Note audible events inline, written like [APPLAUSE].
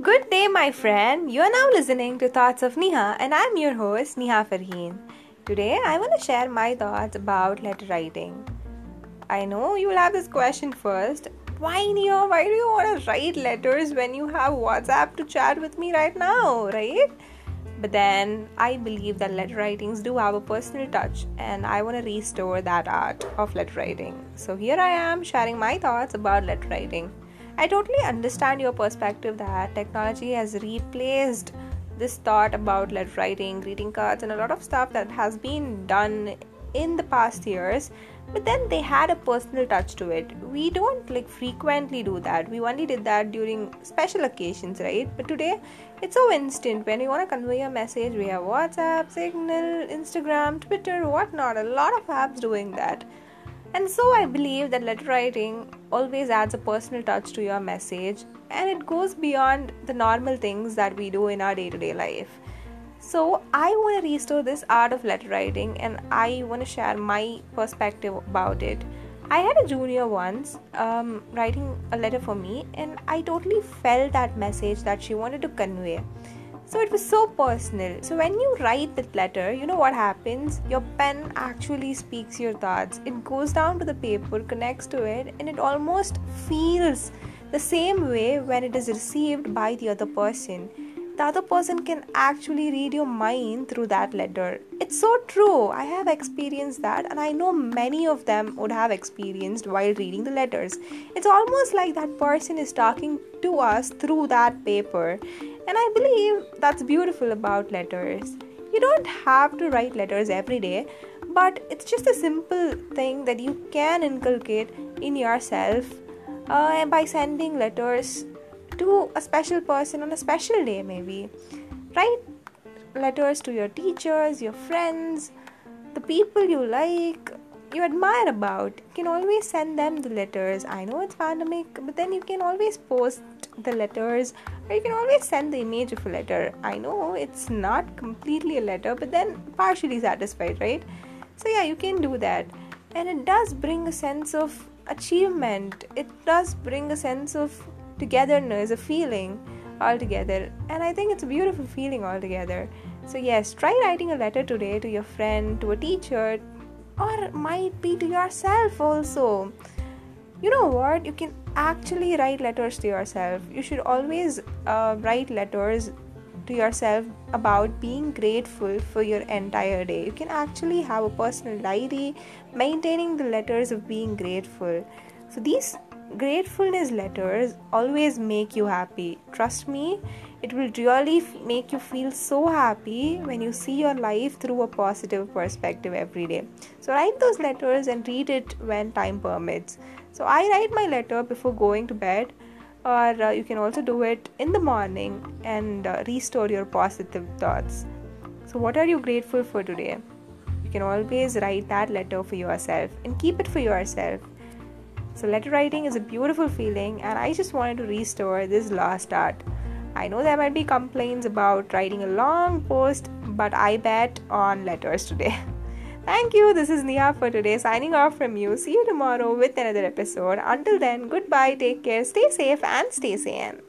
Good day, my friend. You are now listening to Thoughts of Neha, and I'm your host, Neha Farheen. Today, I want to share my thoughts about letter writing. I know you will have this question first why, Neha? Why do you want to write letters when you have WhatsApp to chat with me right now, right? But then I believe that letter writings do have a personal touch, and I want to restore that art of letter writing. So here I am sharing my thoughts about letter writing. I totally understand your perspective that technology has replaced this thought about letter writing, greeting cards, and a lot of stuff that has been done in the past years but then they had a personal touch to it. We don't like frequently do that. We only did that during special occasions right? But today it's so instant. When you want to convey a message we have whatsapp signal instagram twitter whatnot a lot of apps doing that and so i believe that letter writing always adds a personal touch to your message and it goes beyond the normal things that we do in our day-to-day life so, I want to restore this art of letter writing and I want to share my perspective about it. I had a junior once um, writing a letter for me, and I totally felt that message that she wanted to convey. So it was so personal. So when you write that letter, you know what happens? Your pen actually speaks your thoughts. It goes down to the paper, connects to it, and it almost feels the same way when it is received by the other person the other person can actually read your mind through that letter. It's so true. I have experienced that, and I know many of them would have experienced while reading the letters. It's almost like that person is talking to us through that paper, and I believe that's beautiful about letters. You don't have to write letters every day, but it's just a simple thing that you can inculcate in yourself uh, by sending letters to a special person on a special day, maybe. Write letters to your teachers, your friends, the people you like, you admire about. You can always send them the letters. I know it's pandemic, but then you can always post the letters or you can always send the image of a letter. I know it's not completely a letter, but then partially satisfied, right? So, yeah, you can do that. And it does bring a sense of achievement, it does bring a sense of togetherness, a feeling altogether. And I think it's a beautiful feeling altogether. So, yes, try writing a letter today to your friend, to a teacher, or might be to yourself also. You know what? You can actually write letters to yourself. You should always uh, write letters to yourself about being grateful for your entire day. You can actually have a personal diary maintaining the letters of being grateful. So, these gratefulness letters always make you happy. Trust me, it will really make you feel so happy when you see your life through a positive perspective every day. So, write those letters and read it when time permits. So, I write my letter before going to bed, or uh, you can also do it in the morning and uh, restore your positive thoughts. So, what are you grateful for today? You can always write that letter for yourself and keep it for yourself so, letter writing is a beautiful feeling, and I just wanted to restore this lost art. I know there might be complaints about writing a long post, but I bet on letters today. [LAUGHS] Thank you. This is Neha for today, signing off from you. See you tomorrow with another episode. Until then, goodbye, take care, stay safe, and stay sane.